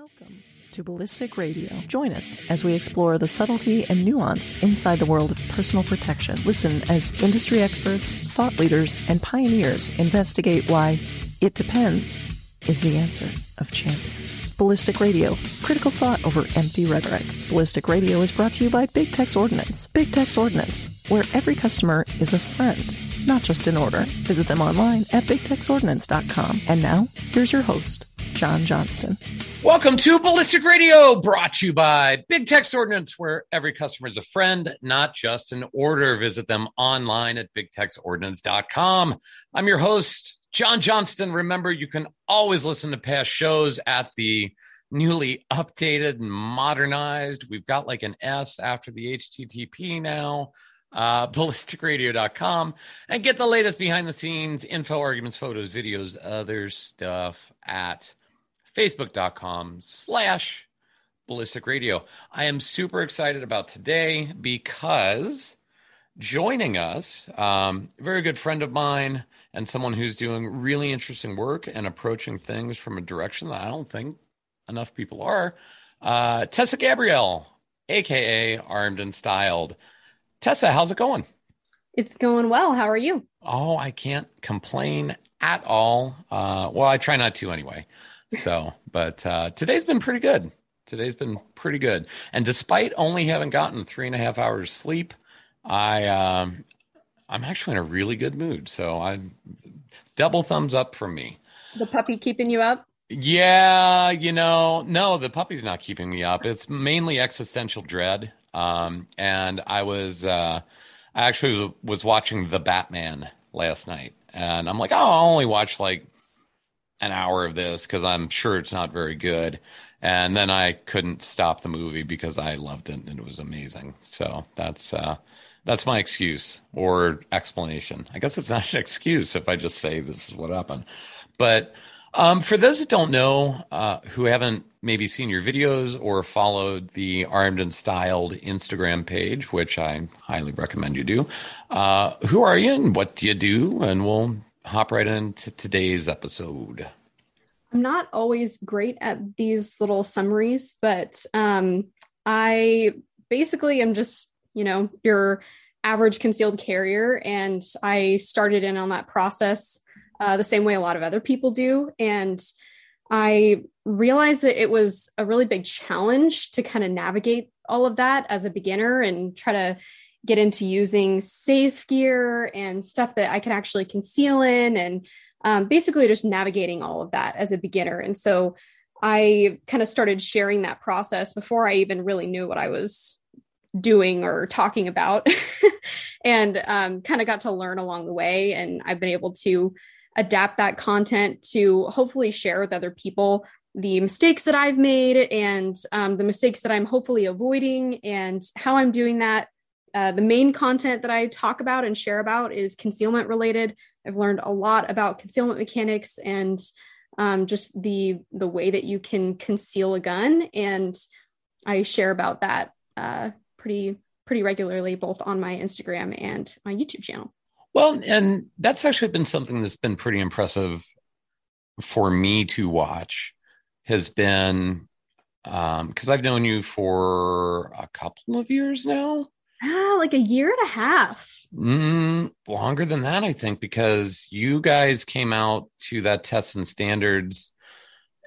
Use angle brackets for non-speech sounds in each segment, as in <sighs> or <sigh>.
Welcome to Ballistic Radio. Join us as we explore the subtlety and nuance inside the world of personal protection. Listen as industry experts, thought leaders, and pioneers investigate why it depends is the answer of champions. Ballistic Radio, critical thought over empty rhetoric. Ballistic Radio is brought to you by Big Tex Ordnance. Big Tex Ordnance, where every customer is a friend, not just an order. Visit them online at bigtexordnance.com. And now, here's your host, John Johnston. Welcome to Ballistic Radio, brought to you by Big Tex Ordnance, where every customer is a friend, not just an order. Visit them online at bigtexordnance.com. I'm your host, John Johnston. Remember, you can always listen to past shows at the newly updated and modernized. We've got like an S after the HTTP now. Uh, ballisticradio.com and get the latest behind the scenes info, arguments, photos, videos, other stuff at facebook.com slash ballistic radio. I am super excited about today because joining us, um, a very good friend of mine and someone who's doing really interesting work and approaching things from a direction that I don't think enough people are. Uh, Tessa Gabrielle, aka Armed and Styled. Tessa, how's it going? It's going well. How are you? Oh, I can't complain at all. Uh, well, I try not to anyway. So, but uh, today's been pretty good. Today's been pretty good. And despite only having gotten three and a half hours sleep, I um, I'm actually in a really good mood. So I double thumbs up for me. The puppy keeping you up? Yeah, you know, no, the puppy's not keeping me up. It's mainly existential dread. Um, and I was, uh, I actually was, was watching The Batman last night, and I'm like, oh, I'll only watch like an hour of this because I'm sure it's not very good. And then I couldn't stop the movie because I loved it and it was amazing. So that's uh, that's my excuse or explanation. I guess it's not an excuse if I just say this is what happened. But um, for those that don't know, uh, who haven't maybe seen your videos or followed the Armed and Styled Instagram page, which I highly recommend you do, uh, who are you and what do you do? And we'll hop right into today's episode. I'm not always great at these little summaries, but um, I basically am just, you know, your average concealed carrier. And I started in on that process uh, the same way a lot of other people do. And I realized that it was a really big challenge to kind of navigate all of that as a beginner and try to get into using safe gear and stuff that I could actually conceal in and um, basically just navigating all of that as a beginner. And so I kind of started sharing that process before I even really knew what I was doing or talking about <laughs> and um, kind of got to learn along the way. And I've been able to adapt that content to hopefully share with other people the mistakes that I've made and um, the mistakes that I'm hopefully avoiding and how I'm doing that. Uh, the main content that I talk about and share about is concealment related. I've learned a lot about concealment mechanics and um, just the the way that you can conceal a gun, and I share about that uh, pretty pretty regularly, both on my Instagram and my YouTube channel. Well, and that's actually been something that's been pretty impressive for me to watch. Has been because um, I've known you for a couple of years now. Ah, like a year and a half. Mm, longer than that, I think, because you guys came out to that test and standards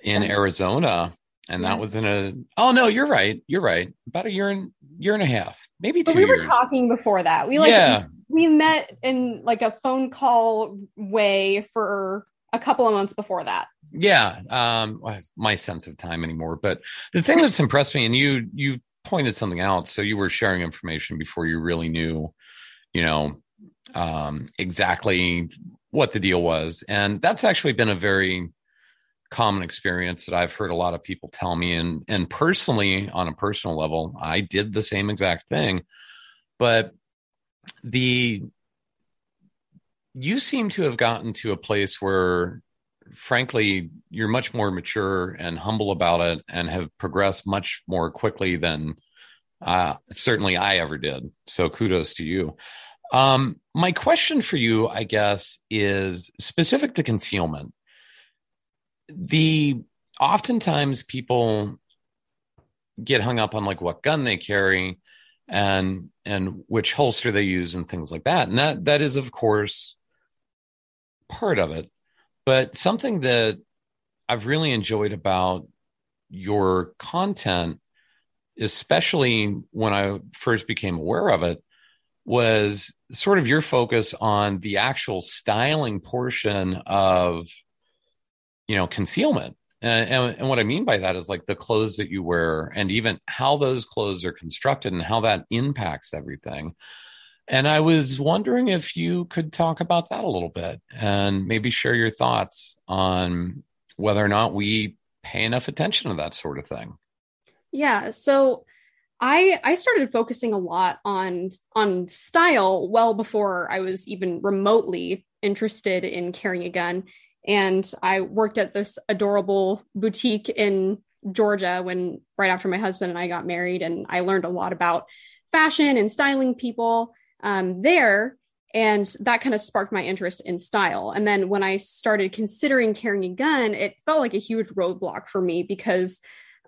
in Seven. Arizona, and yeah. that was in a. Oh no, you're right. You're right. About a year and year and a half, maybe two. But we years. were talking before that. We like yeah. we met in like a phone call way for a couple of months before that. Yeah, um, my sense of time anymore. But the thing that's impressed me, and you you pointed something out. So you were sharing information before you really knew, you know, um, exactly what the deal was. And that's actually been a very common experience that I've heard a lot of people tell me. And, and personally, on a personal level, I did the same exact thing. But the, you seem to have gotten to a place where frankly, you're much more mature and humble about it and have progressed much more quickly than uh, certainly I ever did. So kudos to you. Um, my question for you, I guess, is specific to concealment. The oftentimes people get hung up on like what gun they carry and and which holster they use and things like that and that that is of course part of it but something that i've really enjoyed about your content especially when i first became aware of it was sort of your focus on the actual styling portion of you know concealment and, and, and, what I mean by that is like the clothes that you wear and even how those clothes are constructed and how that impacts everything. And I was wondering if you could talk about that a little bit and maybe share your thoughts on whether or not we pay enough attention to that sort of thing. Yeah. So I I started focusing a lot on on style well before I was even remotely interested in carrying a gun and I worked at this adorable boutique in Georgia when right after my husband and I got married. And I learned a lot about fashion and styling people um, there. And that kind of sparked my interest in style. And then when I started considering carrying a gun, it felt like a huge roadblock for me because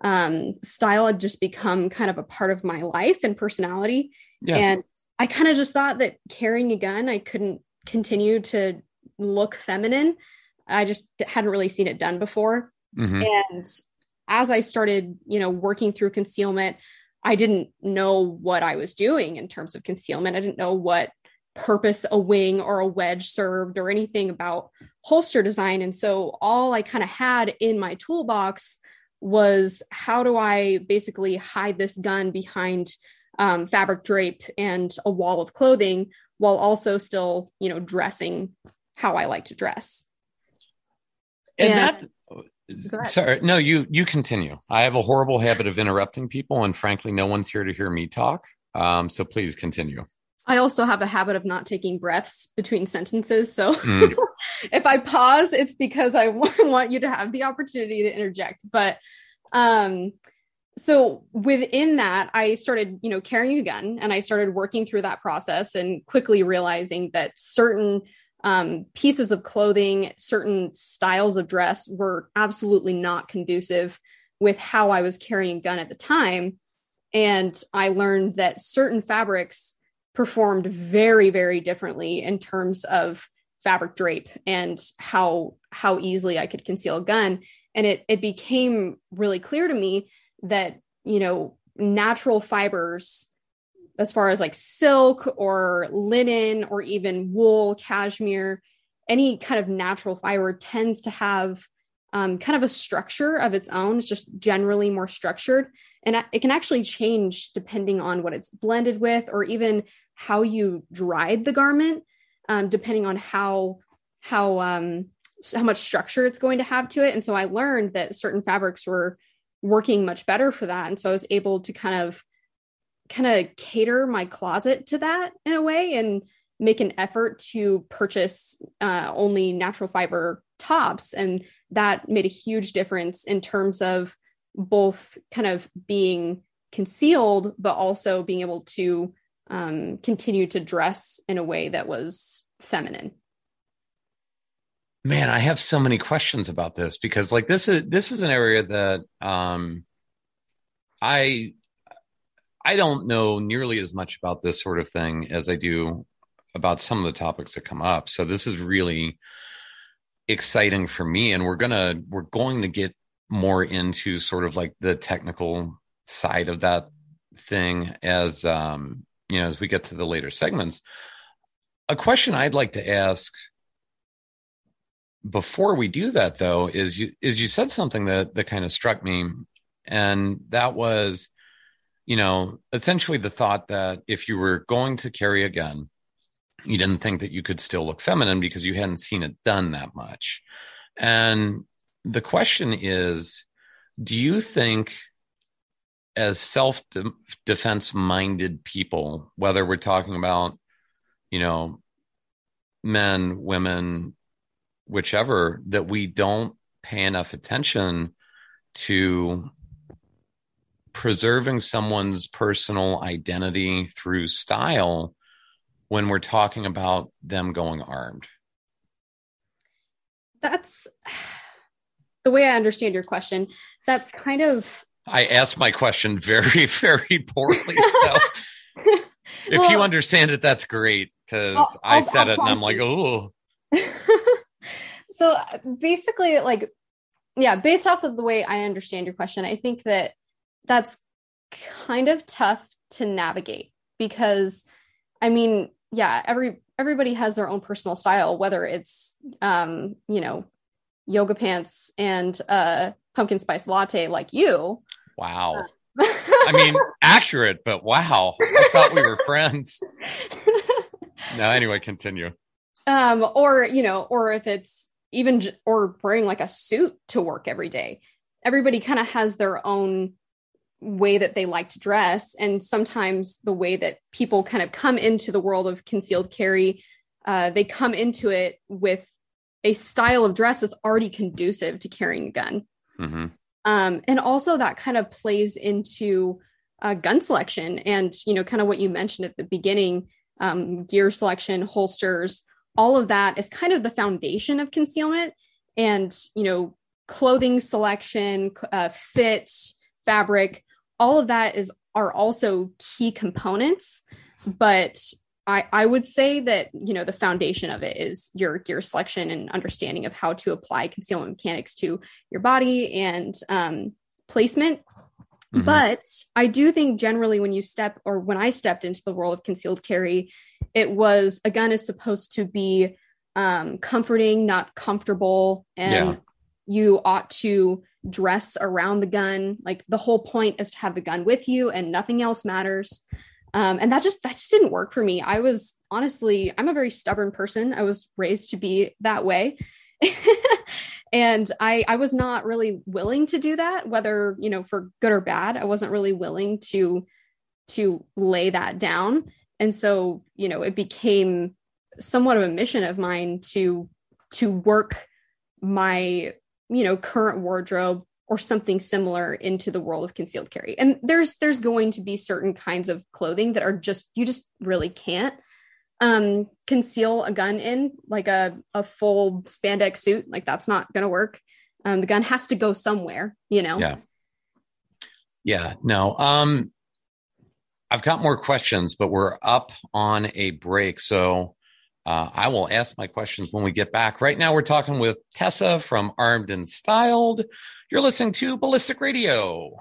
um, style had just become kind of a part of my life and personality. Yeah. And I kind of just thought that carrying a gun, I couldn't continue to look feminine I just hadn't really seen it done before. Mm-hmm. And as I started, you know, working through concealment, I didn't know what I was doing in terms of concealment. I didn't know what purpose a wing or a wedge served or anything about holster design. And so all I kind of had in my toolbox was how do I basically hide this gun behind um, fabric drape and a wall of clothing while also still, you know, dressing how I like to dress. And, and that <laughs> sorry, no, you you continue. I have a horrible habit of interrupting people, and frankly, no one's here to hear me talk. Um, so please continue. I also have a habit of not taking breaths between sentences. So mm. <laughs> if I pause, it's because I <laughs> want you to have the opportunity to interject. But um, so within that, I started, you know, carrying a gun and I started working through that process and quickly realizing that certain um, pieces of clothing, certain styles of dress were absolutely not conducive with how I was carrying a gun at the time. And I learned that certain fabrics performed very, very differently in terms of fabric drape and how how easily I could conceal a gun. And it it became really clear to me that, you know, natural fibers as far as like silk or linen or even wool, cashmere, any kind of natural fiber tends to have um, kind of a structure of its own. It's just generally more structured. And it can actually change depending on what it's blended with or even how you dried the garment, um, depending on how how um, how much structure it's going to have to it. And so I learned that certain fabrics were working much better for that. And so I was able to kind of kind of cater my closet to that in a way and make an effort to purchase uh, only natural fiber tops. And that made a huge difference in terms of both kind of being concealed, but also being able to um, continue to dress in a way that was feminine. Man, I have so many questions about this because like this is this is an area that um I I don't know nearly as much about this sort of thing as I do about some of the topics that come up. So this is really exciting for me and we're going to we're going to get more into sort of like the technical side of that thing as um you know as we get to the later segments. A question I'd like to ask before we do that though is you is you said something that that kind of struck me and that was you know, essentially the thought that if you were going to carry a gun, you didn't think that you could still look feminine because you hadn't seen it done that much. And the question is do you think, as self defense minded people, whether we're talking about, you know, men, women, whichever, that we don't pay enough attention to preserving someone's personal identity through style when we're talking about them going armed? That's the way I understand your question, that's kind of. I asked my question very, <laughs> very poorly. So <laughs> if well, you understand it, that's great because I said I'll it and I'm like, oh. <laughs> so basically, like, yeah, based off of the way I understand your question, I think that that's kind of tough to navigate because, I mean, yeah, every everybody has their own personal style, whether it's um, you know, yoga pants and uh pumpkin spice latte like you. Wow. Uh, I mean, <laughs> accurate, but wow. I thought we were friends. <laughs> no, anyway, continue. Um, or you know, or if it's even j- or wearing like a suit to work every day. Everybody kind of has their own way that they like to dress. And sometimes the way that people kind of come into the world of concealed carry uh, they come into it with a style of dress that's already conducive to carrying a gun. Mm-hmm. um, and also that kind of plays into uh, gun selection and you know kind of what you mentioned at the beginning um, gear selection holsters all of that is kind of the foundation of concealment. And you know clothing selection uh, fit fabric all of that is are also key components but I, I would say that you know the foundation of it is your gear selection and understanding of how to apply concealment mechanics to your body and um, placement mm-hmm. but i do think generally when you step or when i stepped into the world of concealed carry it was a gun is supposed to be um, comforting not comfortable and. You ought to dress around the gun. Like the whole point is to have the gun with you and nothing else matters. Um, and that just that just didn't work for me. I was honestly, I'm a very stubborn person. I was raised to be that way. <laughs> and I I was not really willing to do that, whether, you know, for good or bad. I wasn't really willing to to lay that down. And so, you know, it became somewhat of a mission of mine to to work my you know current wardrobe or something similar into the world of concealed carry. And there's there's going to be certain kinds of clothing that are just you just really can't um conceal a gun in like a, a full spandex suit like that's not gonna work. Um the gun has to go somewhere you know? Yeah. Yeah no um i've got more questions but we're up on a break. So uh, I will ask my questions when we get back. Right now, we're talking with Tessa from Armed and Styled. You're listening to Ballistic Radio.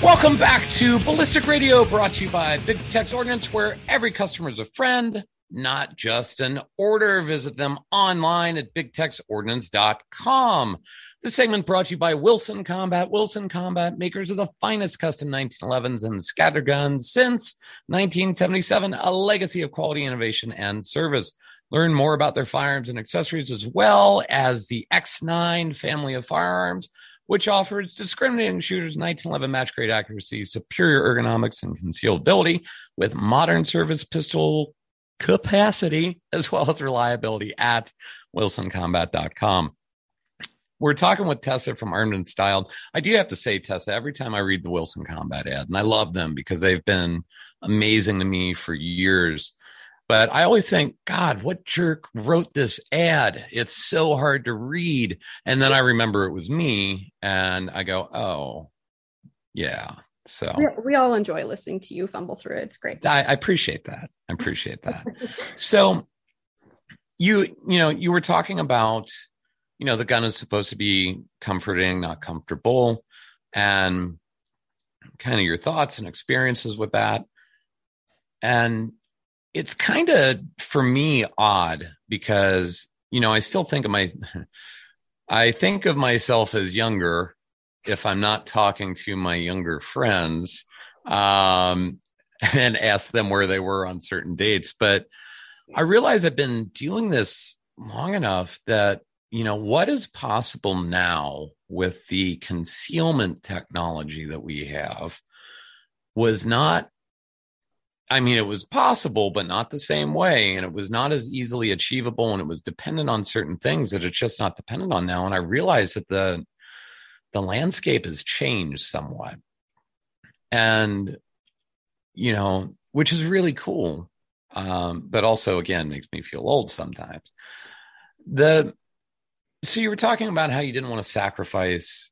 Welcome back to Ballistic Radio, brought to you by Big Tex Ordnance, where every customer is a friend, not just an order. Visit them online at bigtexordnance.com. This segment brought to you by Wilson Combat. Wilson Combat, makers of the finest custom 1911s and scatter guns since 1977, a legacy of quality, innovation, and service. Learn more about their firearms and accessories as well as the X9 family of firearms, which offers discriminating shooters 1911 match grade accuracy, superior ergonomics, and concealability with modern service pistol capacity as well as reliability at wilsoncombat.com we're talking with Tessa from Armed and Styled. I do have to say, Tessa, every time I read the Wilson Combat ad, and I love them because they've been amazing to me for years. But I always think, God, what jerk wrote this ad? It's so hard to read. And then I remember it was me, and I go, oh, yeah. So we, we all enjoy listening to you fumble through it. It's great. I, I appreciate that. I appreciate that. so you, you know, you were talking about you know, the gun is supposed to be comforting, not comfortable, and kind of your thoughts and experiences with that. And it's kind of for me odd because, you know, I still think of my, <laughs> I think of myself as younger if I'm not talking to my younger friends um, <laughs> and ask them where they were on certain dates. But I realize I've been doing this long enough that you know, what is possible now with the concealment technology that we have was not, I mean, it was possible, but not the same way. And it was not as easily achievable. And it was dependent on certain things that it's just not dependent on now. And I realized that the, the landscape has changed somewhat. And you know, which is really cool. Um, but also again makes me feel old sometimes. The so you were talking about how you didn't want to sacrifice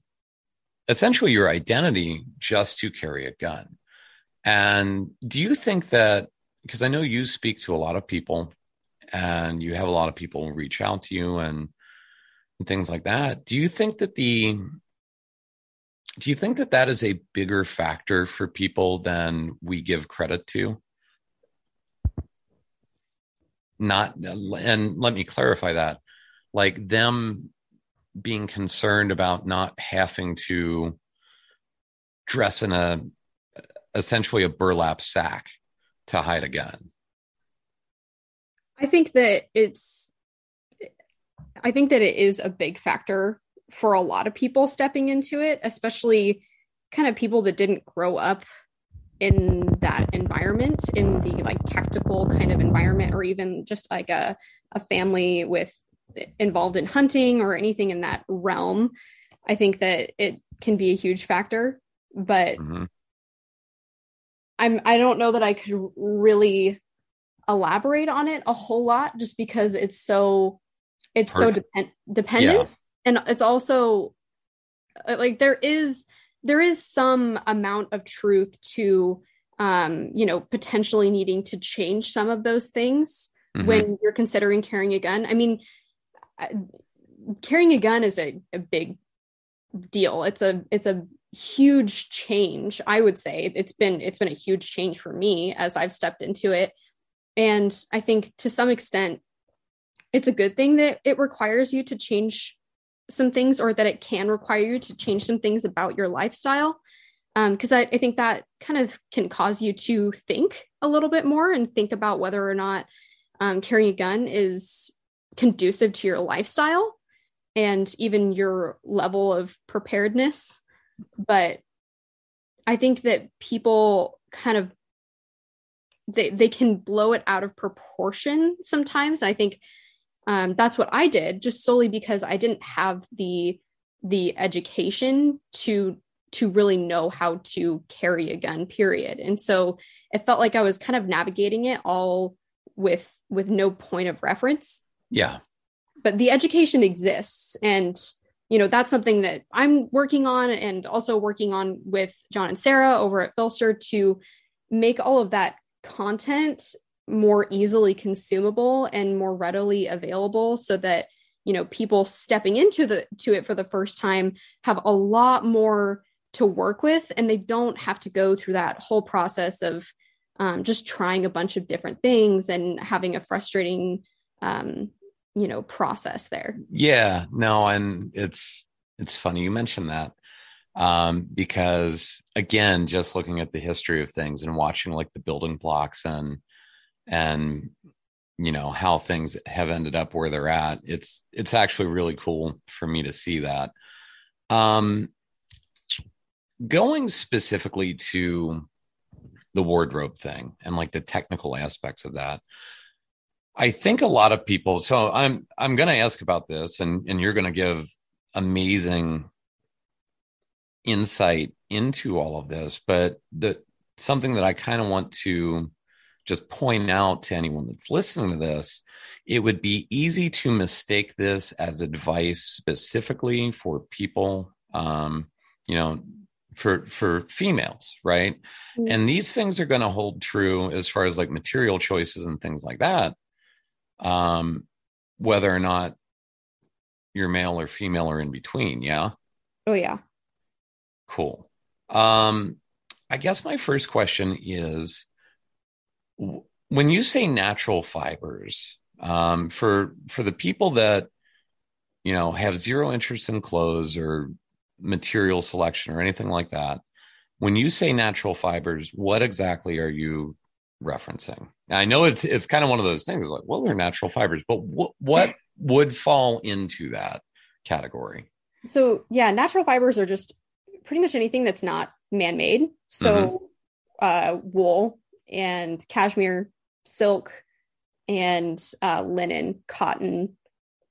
essentially your identity just to carry a gun. And do you think that because I know you speak to a lot of people and you have a lot of people reach out to you and, and things like that, do you think that the do you think that that is a bigger factor for people than we give credit to? Not, and let me clarify that like them being concerned about not having to dress in a essentially a burlap sack to hide a gun. I think that it's I think that it is a big factor for a lot of people stepping into it, especially kind of people that didn't grow up in that environment, in the like tactical kind of environment, or even just like a, a family with involved in hunting or anything in that realm. I think that it can be a huge factor, but mm-hmm. I'm I don't know that I could really elaborate on it a whole lot just because it's so it's so depend- dependent yeah and it's also uh, like there is there is some amount of truth to um you know potentially needing to change some of those things mm-hmm. when you're considering carrying a gun i mean carrying a gun is a, a big deal. It's a it's a huge change i would say. It's been it's been a huge change for me as i've stepped into it. And i think to some extent it's a good thing that it requires you to change some things or that it can require you to change some things about your lifestyle. Because um, I, I, think that kind of can cause you to think a little bit more and think about whether or not um, carrying a gun is conducive to your lifestyle and even your level of preparedness. But i think that people kind of they, they can blow it out of proportion sometimes. I think um, that's what I did just solely because I didn't have the the education to to really know how to carry a gun period. And so it felt like I was kind of navigating it all with with no point of reference yeah. But the education exists and you know that's something that I'm working on and also working on with John and Sarah over at PHLster to make all of that content more easily consumable and more readily available so that you know people stepping into the to it for the first time have a lot more to work with and they don't have to go through that whole process of um, just trying a bunch of different things and having a frustrating um, you know process there. Yeah no and it's it's funny you mentioned that um, because again just looking at the history of things and watching like the building blocks and and you know how things have ended up where they're at it's it's actually really cool for me to see that. Um going specifically to the wardrobe thing and like the technical aspects of that i think a lot of people so i'm i'm going to ask about this and and you're going to give amazing insight into all of this but the something that i kind of want to just point out to anyone that's listening to this, it would be easy to mistake this as advice specifically for people, um, you know, for for females, right? Mm-hmm. And these things are going to hold true as far as like material choices and things like that. Um, whether or not you're male or female or in between, yeah. Oh yeah. Cool. Um, I guess my first question is when you say natural fibers um, for for the people that you know have zero interest in clothes or material selection or anything like that when you say natural fibers what exactly are you referencing. I know it's it's kind of one of those things like well they're natural fibers but what what <laughs> would fall into that category? So yeah natural fibers are just pretty much anything that's not man-made. So mm-hmm. uh, wool and cashmere, silk, and uh, linen, cotton,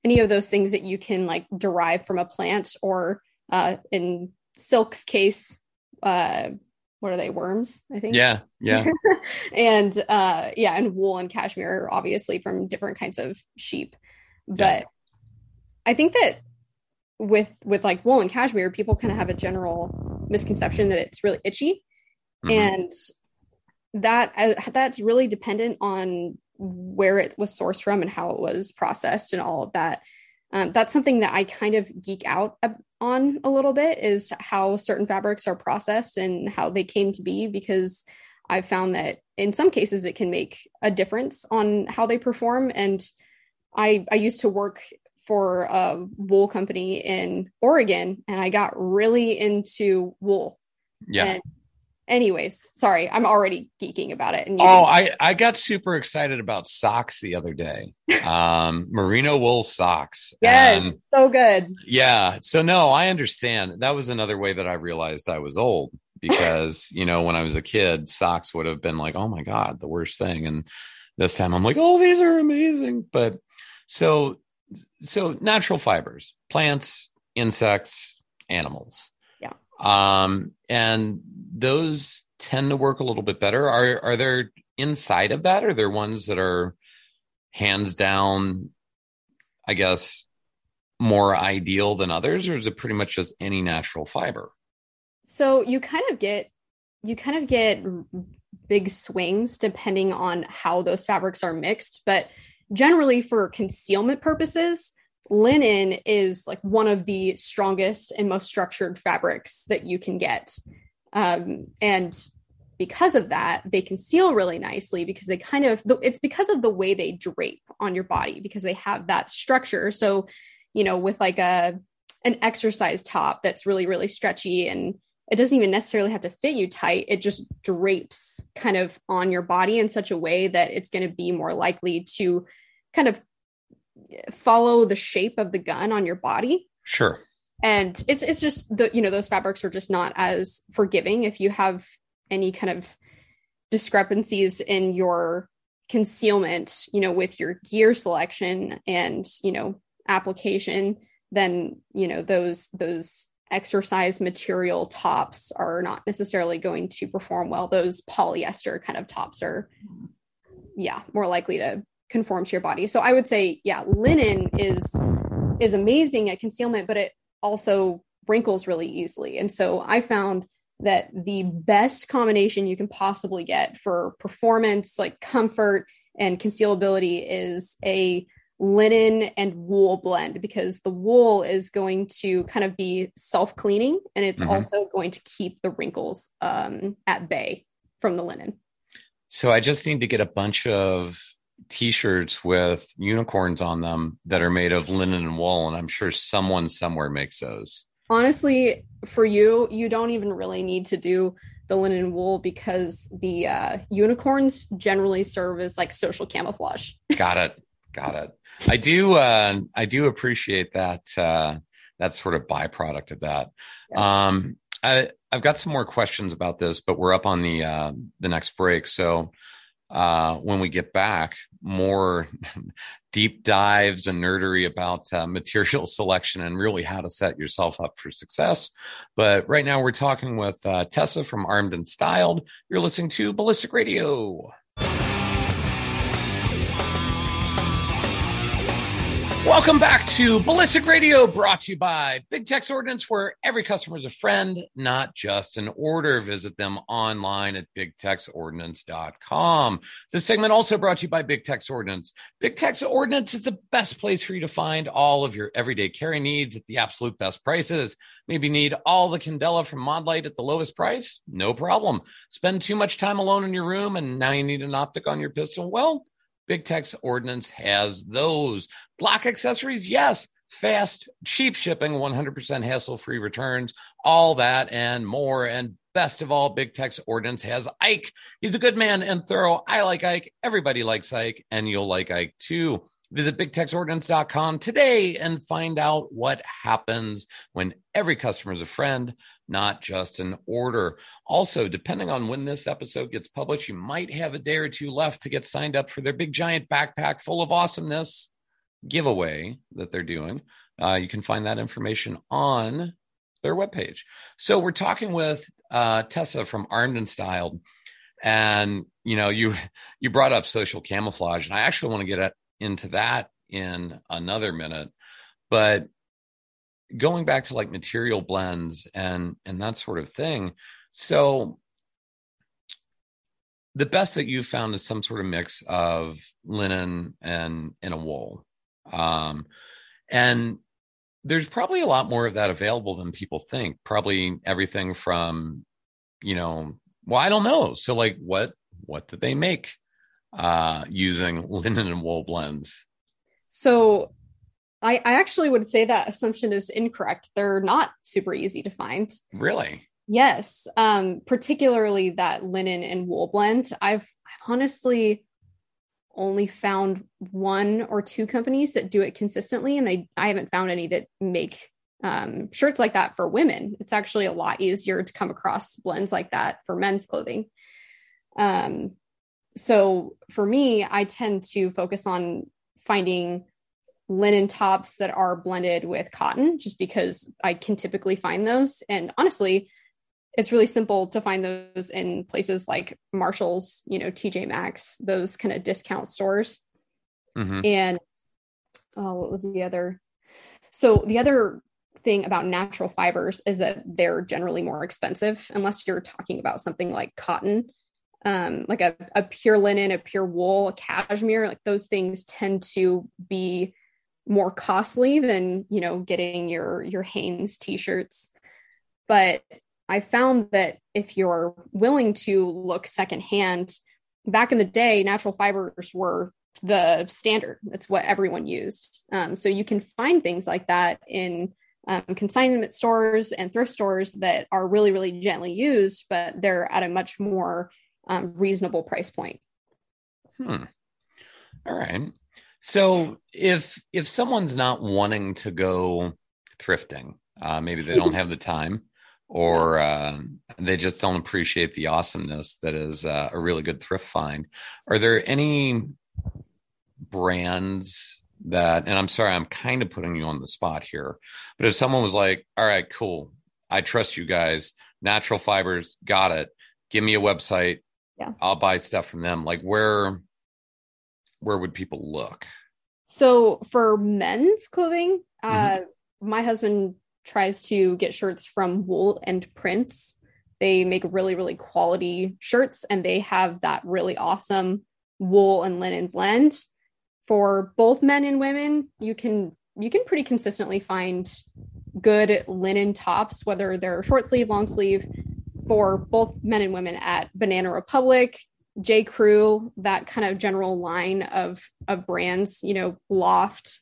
any of those things that you can like derive from a plant, or uh, in silk's case, uh, what are they worms i think? Yeah, yeah. <laughs> and uh yeah and wool and cashmere are obviously from different kinds of sheep. But i think that with with like wool and cashmere people kind of have a general misconception that it's really itchy. Mhm. and that uh, that's really dependent on where it was sourced from and how it was processed and all of that. Um, that's something that i kind of geek out ab- on a little bit is how certain fabrics are processed and how they came to be because i've found that in some cases it can make a difference on how they perform and i i used to work for a wool company in oregon and i got really into wool yeah. and anyways, sorry, I'm already geeking about it. Oh, I, I got super excited about socks the other day. <laughs> Um, merino wool socks. yes, And so good. yeah. So no, I understand. That was another way that I realized I was old because, <laughs> you know, when I was a kid, socks would have been like, oh my God, the worst thing. And this time I'm like, oh, these are amazing. But so, so natural fibers, plants, insects, animals. Um, and those tend to work a little bit better. Are are there inside of that? Are there ones that are hands down, I guess, more ideal than others, or is it pretty much just any natural fiber? So you kind of get you kind of get big swings depending on how those fabrics are mixed, but generally for concealment purposes, linen is like one of the strongest and most structured fabrics that you can get. Um, and because of that, they conceal really nicely because they kind of it's because of the way they drape on your body because they have that structure. So, you know, with like a an exercise top that's really really stretchy and it doesn't even necessarily have to fit you tight. It just drapes kind of on your body in such a way that it's going to be more likely to kind of follow the shape of the gun on your body Sure. and it's it's just the you know those fabrics are just not as forgiving if you have any kind of discrepancies in your concealment you know with your gear selection and you know application then you know those those exercise material tops are not necessarily going to perform well those polyester kind of tops are yeah more likely to conform to your body. So i would say yeah linen is is amazing at concealment but it also wrinkles really easily. And so i found that the best combination you can possibly get for performance like comfort and concealability is a linen and wool blend because the wool is going to kind of be self-cleaning and it's Mhm. also going to keep the wrinkles um, at bay from the linen. So I just need to get a bunch of t-shirts with unicorns on them that are made of linen and wool, and I'm sure someone somewhere makes those. honestly for you you don't even really need to do the linen and wool because the uh, unicorns generally serve as like social camouflage Got it. Got it. I do. Uh, I do appreciate that. Uh, that sort of byproduct of that. Yes. Um, I, I've got some more questions about this, but we're up on the uh, the next break. So uh, when we get back, more <laughs> deep dives and nerdery about uh, material <laughs> selection and really how to set yourself up for success. But right now, we're talking with uh, Tessa from Armed and Styled. You're listening to Ballistic Radio. Welcome back to Ballistic Radio, brought to you by Big Tex Ordnance, where every customer is a friend, not just an order. Visit them online at bigtexordnance.com. This segment also brought to you by Big Tex Ordnance. Big Tex Ordnance is the best place for you to find all of your everyday carry needs at the absolute best prices. Maybe need all the Candela from Modlite at the lowest price? No problem. Spend too much time alone in your room and now you need an optic on your pistol? Well, Big Tex Ordnance has those. Glock accessories, yes. Fast, cheap shipping, 100% hassle free returns, all that and more. And best of all, Big Tex Ordnance has Ike. He's a good man and thorough. I like Ike. Everybody likes Ike, and you'll like Ike too. Visit bigtexordnance.com today and find out what happens when every customer is a friend, not just an order. Also, depending on when this episode gets published, you might have a day or two left to get signed up for their big giant backpack full of awesomeness giveaway that they're doing. Uh, you can find that information on their webpage. So we're talking with uh, Tessa from Armed and Styled, and you know you you brought up social camouflage, and I actually want to get into that in another minute, but going back to like material blends and and that sort of thing. So the best that you've found is some sort of mix of linen and and a wool. Um, and there's probably a lot more of that available than people think. Probably everything from, you know, well, I don't know. So like what what did they make uh using <laughs> linen and wool blends? So I, I actually would say that assumption is incorrect. They're not super easy to find. Really? Yes. Um, particularly that linen and wool blend. I've, I've honestly only found one or two companies that do it consistently and they I haven't found any that make um, shirts like that for women. It's actually a lot easier to come across blends like that for men's clothing. Um, so for me, I tend to focus on finding linen tops that are blended with cotton just because I can typically find those. And honestly, it's really simple to find those in places like Marshalls, you know, TJ Maxx, those kind of discount stores. Mm-hmm. And oh, what was the other? So the other thing about natural fibers is that they're generally more expensive unless you're talking about something like cotton um, like a, a pure linen a pure wool a cashmere like those things tend to be more costly than you know getting your your Hanes t-shirts. But I found that if you're willing to look secondhand back in the day natural fibers were the standard. That's what everyone used. Um, so you can find things like that in um, consignment stores and thrift stores that are really really gently used but they're at a much more um, reasonable price point. Hmm. All right so if if someone's not wanting to go thrifting, uh, maybe they don't <laughs> have the time, or uh, they just don't appreciate the awesomeness that is uh, a really good thrift find. Are there any brands that? And I'm sorry, I'm kind of putting you on the spot here, but if someone was like, "All right, cool, I trust you guys, natural fibers, got it. Give me a website, yeah, I'll buy stuff from them." Like where where would people look? So for men's clothing, uh, mm-hmm. uh, my husband tries to get shirts from Wool and Prince. They make really, really quality shirts and they have that really awesome wool and linen blend. For both men and women, you can you can pretty consistently find good linen tops, whether they're short sleeve, long sleeve, for both men and women at Banana Republic, J. Crew, that kind of general line of of brands, you know, Loft,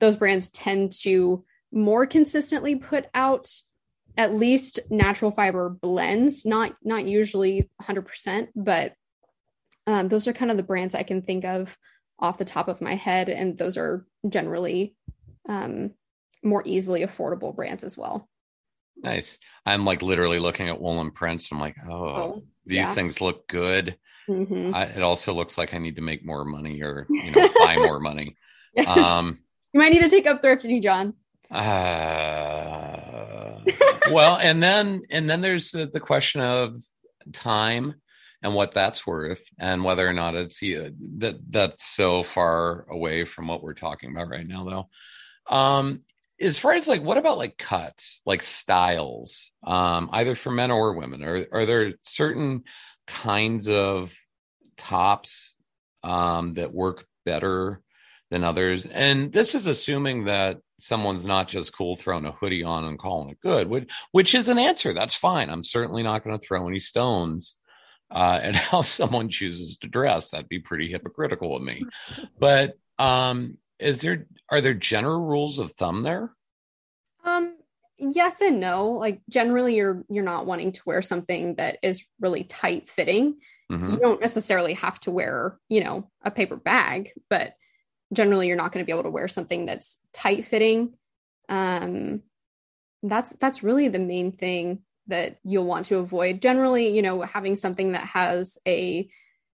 those brands tend to more consistently put out at least natural fiber blends, not not usually 100%, but um, those are kind of the brands I can think of off the top of my head, and those are generally um, more easily affordable brands as well. Nice. I'm like literally looking at Wool and Prince. I'm like, oh, oh these yeah. things look good. Mm-hmm. I, it also looks like I need to make more money or you know buy more money. <laughs> Yes. Um, you might need to take up thrifty, John. Uh, well, and then and then there's the, the, question of time and what that's worth, and whether or not it's that that's so far away from what we're talking about right now, though. Um, as far as like what about like cuts, like styles, um, either for men or women, are are there certain kinds of tops um, that work better than others. And this is assuming that someone's not just cool throwing a hoodie on and calling it good, which, which is an answer. That's fine. I'm certainly not going to throw any stones uh, at <laughs> how someone chooses to dress. That'd be pretty hypocritical of me. <laughs> But um, is there are there general rules of thumb there? Um, yes and no. Like generally, you're you're not wanting to wear something that is really tight fitting. Mm-hmm. You don't necessarily have to wear, you know, a paper bag, but generally you're not going to be able to wear something that's tight fitting. Um, that's that's really the main thing that you'll want to avoid. Generally, you know, having something that has a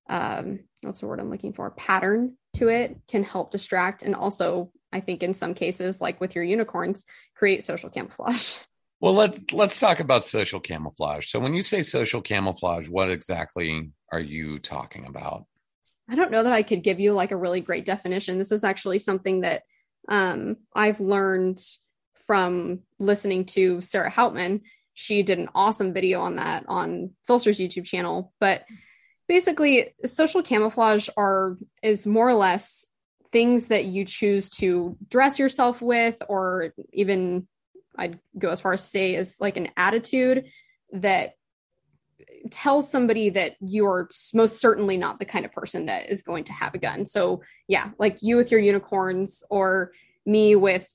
um, what's the word I'm looking for? Pattern to it can help distract, and also I think in some cases, like with your unicorns, create social camouflage. <laughs> Well, let's let's talk about social camouflage. So when you say social camouflage, what exactly are you talking about? I don't know that I could give you like a really great definition. This is actually something that um, I've learned from listening to Sarah Hauptman. She did an awesome video on that on PHLster's YouTube channel. But basically, social camouflage are is more or less things that you choose to dress yourself with, or even I'd go as far as say is like an attitude that tells somebody that you're most certainly not the kind of person that is going to have a gun. So yeah, like you with your unicorns or me with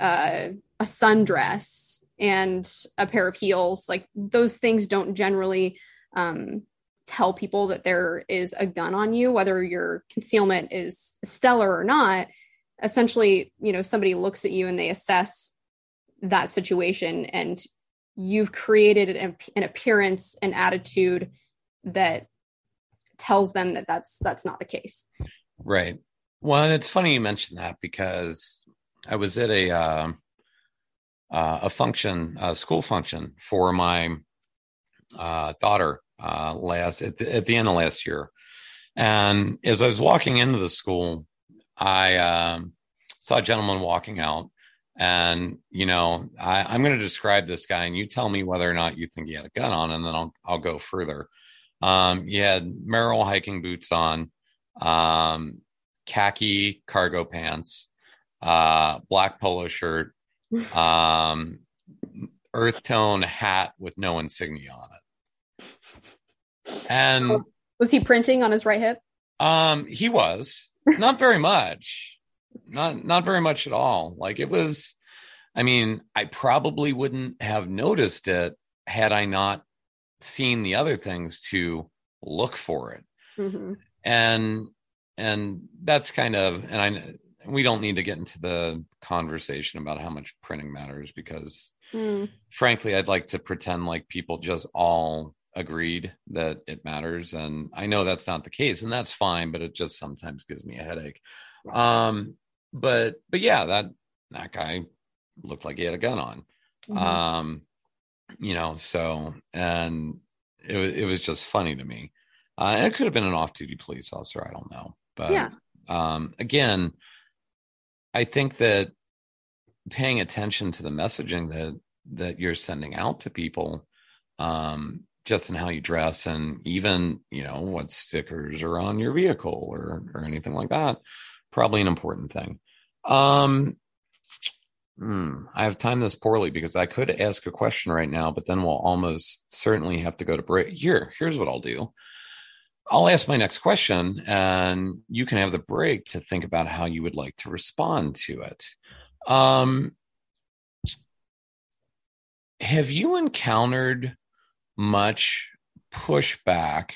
uh, a sundress and a pair of heels, like those things don't generally um, tell people that there is a gun on you, whether your concealment is stellar or not. Essentially, you know, somebody looks at you and they assess that situation and you've created an, an appearance and attitude that tells them that that's that's not the case right well and it's funny you mentioned that because i was at a uh, uh, a function a school function for my uh, daughter uh, last at the, at the end of last year and as i was walking into the school i um, saw a gentleman walking out and you know, I, I'm going to describe this guy, and you tell me whether or not you think he had a gun on, and then I'll I'll go further. Um, he had Merrell hiking boots on, um, khaki cargo pants, uh, black polo shirt, <laughs> um, earth tone hat with no insignia on it. And oh, was he printing on his right hip? Um, he was not very much not not very much at all. Like it was, I mean, I probably wouldn't have noticed it had I not seen the other things to look for it. Mm-hmm. And and that's kind of and I we don't need to get into the conversation about how much printing matters because mm. frankly I'd like to pretend like people just all agreed that it matters and I know that's not the case and that's fine but it just sometimes gives me a headache. Um but but yeah, that that guy looked like he had a gun on. Mm-hmm. Um, you know, so and it was it was just funny to me. Uh, it could have been an off-duty police officer. I don't know, but yeah. um, again, I think that paying attention to the messaging that that you're sending out to people, um, just in how you dress, and even you know what stickers are on your vehicle or or anything like that, probably an important thing. Um, hmm, I have timed this poorly because I could ask a question right now, but then we'll almost certainly have to go to break. Here, here's what I'll do. I'll ask my next question, and you can have the break to think about how you would like to respond to it. Um, have you encountered much pushback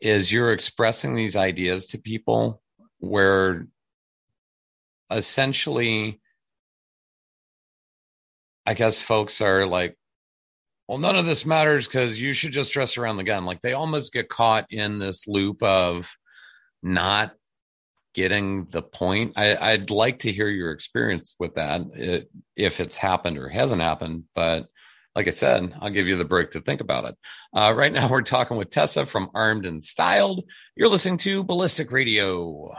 is you're expressing these ideas to people where essentially, I guess folks are like, well, none of this matters because you should just dress around the gun. Like they almost get caught in this loop of not getting the point. I, would like to hear your experience with that, it, if it's happened or hasn't happened. But like I said, I'll give you the break to think about it. Uh, right now, <laughs> we're talking with Tessa from Armed and Styled. You're listening to Ballistic Radio.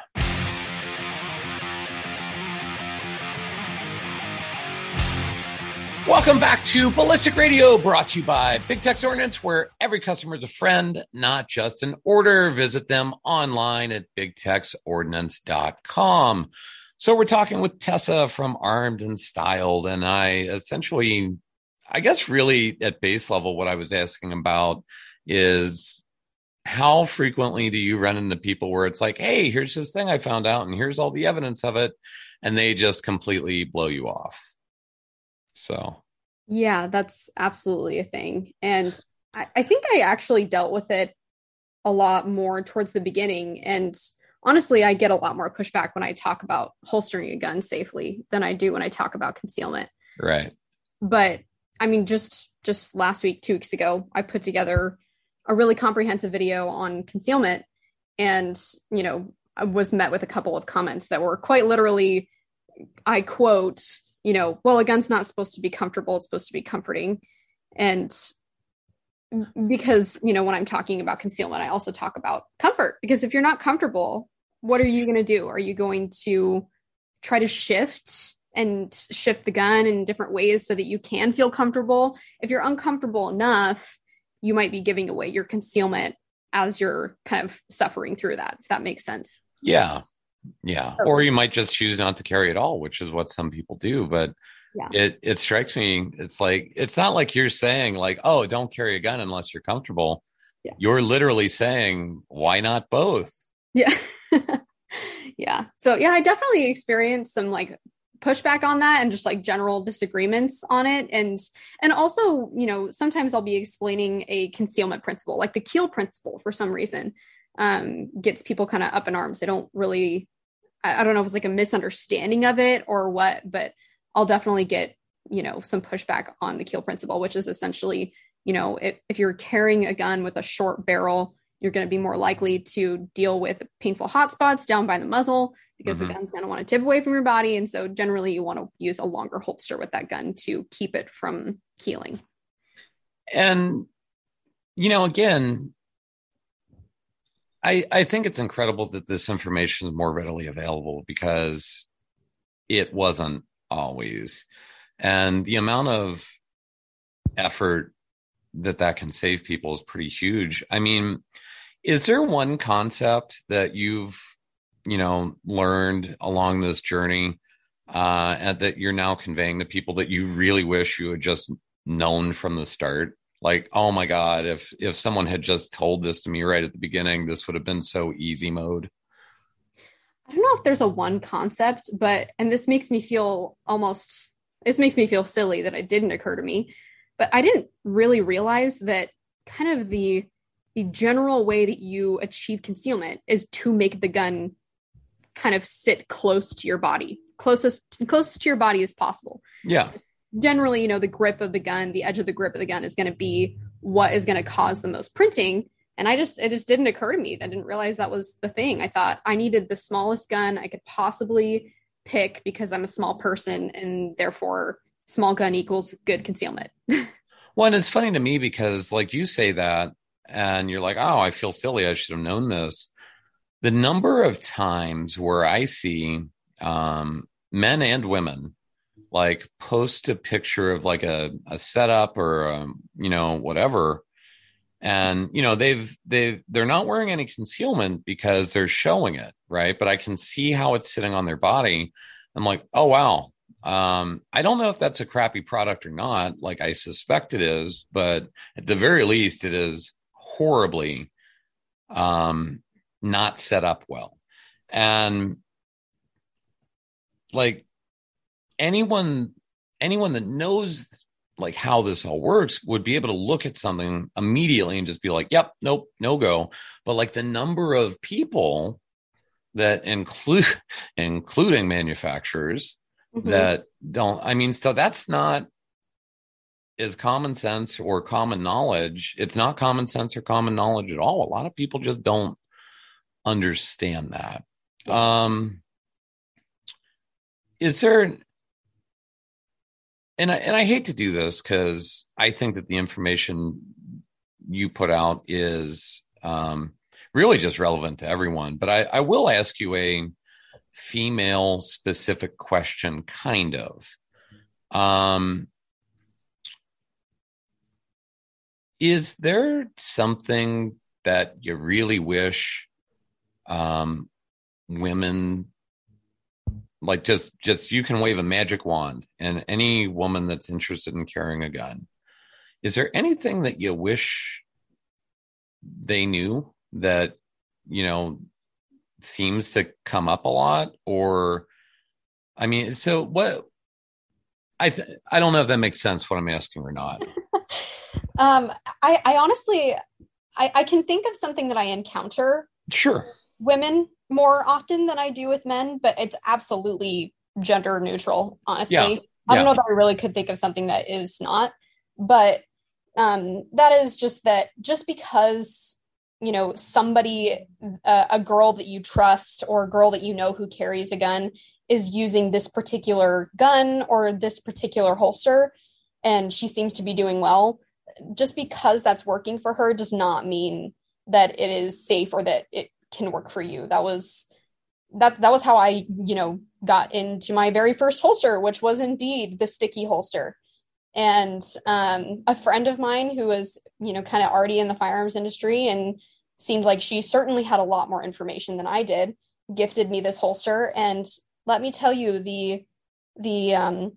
Welcome back to Ballistic Radio, brought to you by Big Tex Ordnance, where every customer is a friend, not just an order. Visit them online at bigtexordnance.com. So we're talking with Tessa from Armed and Styled, and I essentially, I guess, really at base level, what I was asking about is how frequently do you run into people where it's like, hey, here's this thing I found out, and here's all the evidence of it, and they just completely blow you off? So, yeah, that's absolutely a thing. And I, I think I actually dealt with it a lot more towards the beginning. And honestly, I get a lot more pushback when I talk about holstering a gun safely than I do when I talk about concealment. Right. But I mean, just just last week, two weeks ago, I put together a really comprehensive video on concealment, and you know, I was met with a couple of comments that were quite literally, I quote, you know, well, a gun's not supposed to be comfortable, it's supposed to be comforting. And because, you know, when I'm talking about concealment, I also talk about comfort because if you're not comfortable, what are you going to do? Are you going to try to shift and shift the gun in different ways so that you can feel comfortable? If you're uncomfortable enough, you might be giving away your concealment as you're kind of suffering through that, if that makes sense. Yeah. Yeah. So, or you might just choose not to carry at all, which is what some people do. But yeah. it it strikes me, it's like it's not like you're saying like, oh, don't carry a gun unless you're comfortable. Yeah. You're literally saying, why not both? Yeah. <laughs> yeah. So yeah, I definitely experienced some like pushback on that and just like general disagreements on it. And and also you know sometimes i'll be explaining a concealment principle like the keel principle for some reason um gets people kind of up in arms. They don't really I, I don't know if it's like a misunderstanding of it or what but i'll definitely get you know some pushback on the keel principle which is essentially you know if, if you're carrying a gun with a short barrel you're going to be more likely to deal with painful hot spots down by the muzzle because mm-hmm. the gun's going to want to tip away from your body. And so generally you want to use a longer holster with that gun to keep it from keeling. And, you know, again, I, I think it's incredible that this information is more readily available because it wasn't always. And the amount of effort that that can save people is pretty huge. I mean, is there one concept that you've, you know, learned along this journey uh, and that you're now conveying to people that you really wish you had just known from the start? Like, oh my God, if if someone had just told this to me right at the beginning, this would have been so easy mode. I don't know if there's a one concept, but and this makes me feel almost this makes me feel silly that it didn't occur to me. But I didn't really realize that kind of the the general way that you achieve concealment is to make the gun kind of sit close to your body, closest closest to your body as possible. Yeah. Generally, you know, the grip of the gun, the edge of the grip of the gun is going to be what is going to cause the most printing. And I just it just didn't occur to me. I didn't realize that was the thing. I thought I needed the smallest gun I could possibly pick because I'm a small person and therefore small gun equals good concealment. <laughs> well, and it's funny to me because like you say that and you're like, oh, I feel silly. I should have known this. The number of times where I see um, men and women like post a picture of like a, a setup or um, you know whatever and you know they've they've they're not wearing any concealment because they're showing it right but i can see how it's sitting on their body i'm like oh wow um, I don't know if that's a crappy product or not. Like I suspect it is, but at the very least, it is horribly um, not set up well. And like anyone anyone that knows like how this all works would be able to look at something immediately and just be like, yep, nope, no go. But like the number of people that include <laughs> including manufacturers mm-hmm. that don't I mean, so that's not is common sense or common knowledge. It's not common sense or common knowledge at all. A lot of people just don't understand that. Um, is there, and I, and I hate to do this because I think that the information you put out is um, really just relevant to everyone. But I, I will ask you a female specific question, kind of. Um, is there something that you really wish um, women like just just you can wave a magic wand and any woman that's interested in carrying a gun is there anything that you wish they knew that you know seems to come up a lot? Or i mean so what i th- i don't know if that makes sense what i'm asking or not Um, I, I honestly, I, I can think of something that I encounter. Sure. Women more often than I do with men, but it's absolutely gender neutral. Honestly, yeah. I don't know that I really could think of something that is not, but um, that is just that just because you know somebody uh, a girl that you trust or a girl that you know who carries a gun is using this particular gun or this particular holster and she seems to be doing well just because that's working for her does not mean that it is safe or that it can work for you. That was that that was how i you know got into my very first holster which was indeed the sticky holster. And um, a friend of mine who was you know kind of already in the firearms industry and seemed like she certainly had a lot more information than i did gifted me this holster. And let me tell you the the um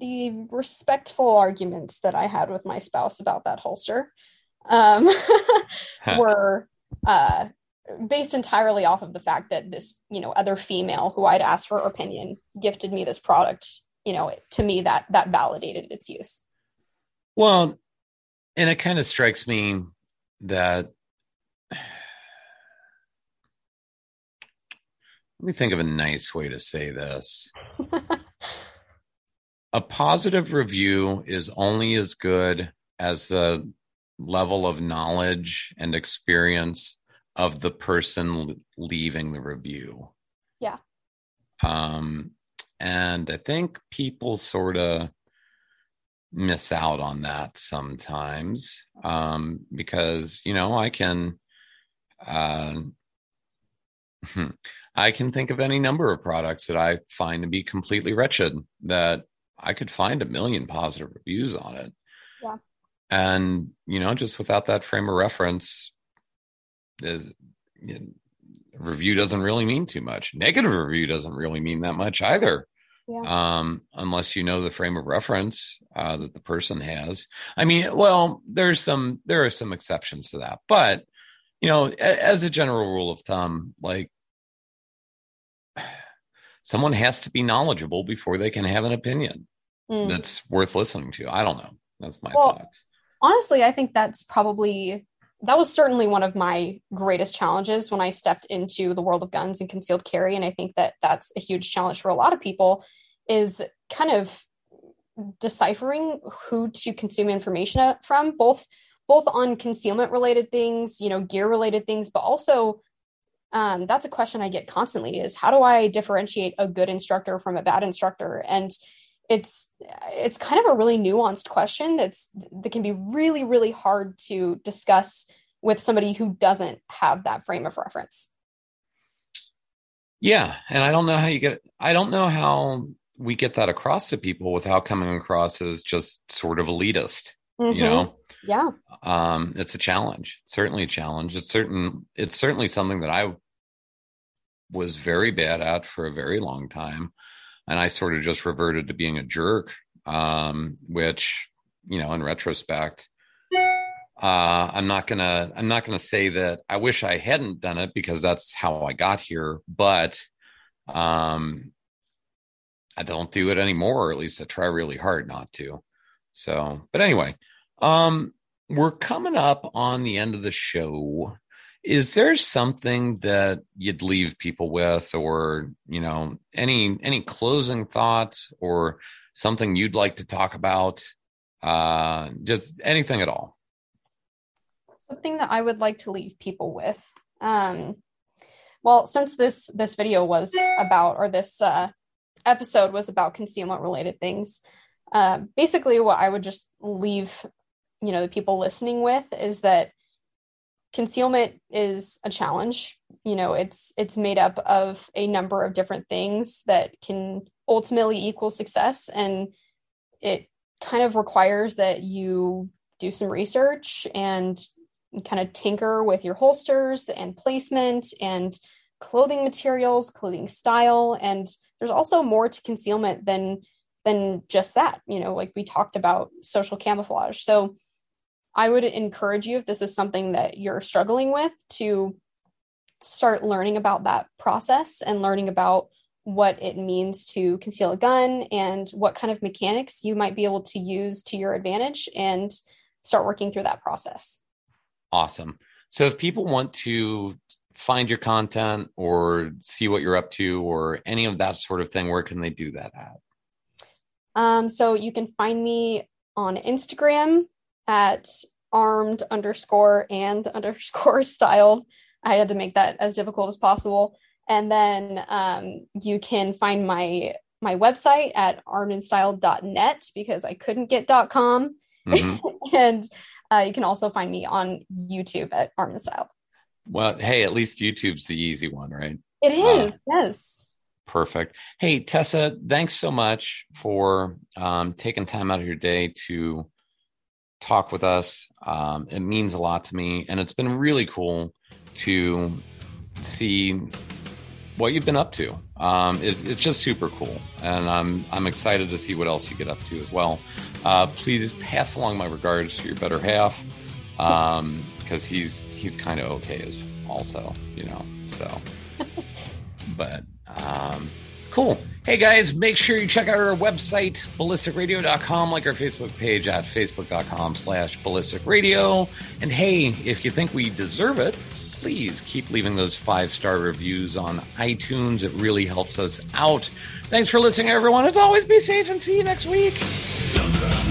the respectful arguments that i had with my spouse about that holster um <laughs> were uh based entirely off of the fact that this you know other female who i'd asked for her opinion gifted me this product you know to me that that validated its use. Well and it kind of strikes me that <sighs> let me think of a nice way to say this <laughs> a positive review is only as good as the level of knowledge and experience of the person leaving the review yeah um and I think people sort of miss out on that sometimes um, because, you know, I can. Uh, <laughs> I can think of any number of products that I find to be completely wretched that I could find a million positive reviews on it. Yeah. And, you know, just without that frame of reference, the, review doesn't really mean too much. Negative review doesn't really mean that much either yeah. um, unless you know the frame of reference uh, that the person has. I mean, well, there's some there are some exceptions to that, but you know, a, as a general rule of thumb, like someone has to be knowledgeable before they can have an opinion mm. that's worth listening to. I don't know. That's my well, thoughts. Honestly, I think that's probably that was certainly one of my greatest challenges when I stepped into the world of guns and concealed carry. And I think that that's a huge challenge for a lot of people is kind of deciphering who to consume information from, both both on concealment related things, you know, gear related things, but also um, that's a question I get constantly is how do I differentiate a good instructor from a bad instructor? And it's it's kind of a really nuanced question that's that can be really really hard to discuss with somebody who doesn't have that frame of reference yeah and i don't know how you get i don't know how we get that across to people without coming across as just sort of elitist mm-hmm. you know yeah um it's a challenge certainly a challenge it's certain it's certainly something that i was very bad at for a very long time. And I sort of just reverted to being a jerk, um, which you know, in retrospect, uh, I'm not gonna I'm not gonna say that I wish I hadn't done it because that's how I got here, but um, I don't do it anymore, or at least I try really hard not to. So, but anyway, um, we're coming up on the end of the show is there something that you'd leave people with or you know any any closing thoughts or something you'd like to talk about? Uh just anything at all. Something that i would like to leave people with. Um well since this this video was about or this uh episode was about concealment related things uh, basically what i would just leave you know the people listening with is that concealment is a challenge. You know it's it's made up of a number of different things that can ultimately equal success and it kind of requires that you do some research and kind of tinker with your holsters and placement and clothing materials clothing style and there's also more to concealment than than just that. You know like we talked about social camouflage. So I would encourage you if this is something that you're struggling with to start learning about that process and learning about what it means to conceal a gun and what kind of mechanics you might be able to use to your advantage and start working through that process. Awesome. So if people want to find your content or see what you're up to or any of that sort of thing, where can they do that at? Um, so you can find me on Instagram at armed underscore and <laughs> underscore style. I had to make that as difficult as possible. And then um, you can find my my website at armedandstyled.net because I couldn't get dot .com. Mm-hmm. <laughs> and uh, you can also find me on YouTube at and Styled. Well, hey, at least YouTube's the easy one, right? It is, uh, yes. Perfect. Hey, Tessa, thanks so much for um, taking time out of your day to talk with us. Um, it means a lot to me, and it's been really cool to see what you've been up to. Um, it's, it's, just super cool, and I'm I'm excited to see what else you get up to as well. Uh, please pass along my regards to your better half, because um, he's he's kind of okay as also, you know. So, <laughs> but um, cool. Hey guys, make sure you check out our website, ballisticradio.com, like our Facebook page at facebook.com slash ballisticradio. And hey, if you think we deserve it, please keep leaving those five star reviews on iTunes. It really helps us out. Thanks for listening, everyone. As always, be safe and see you next week.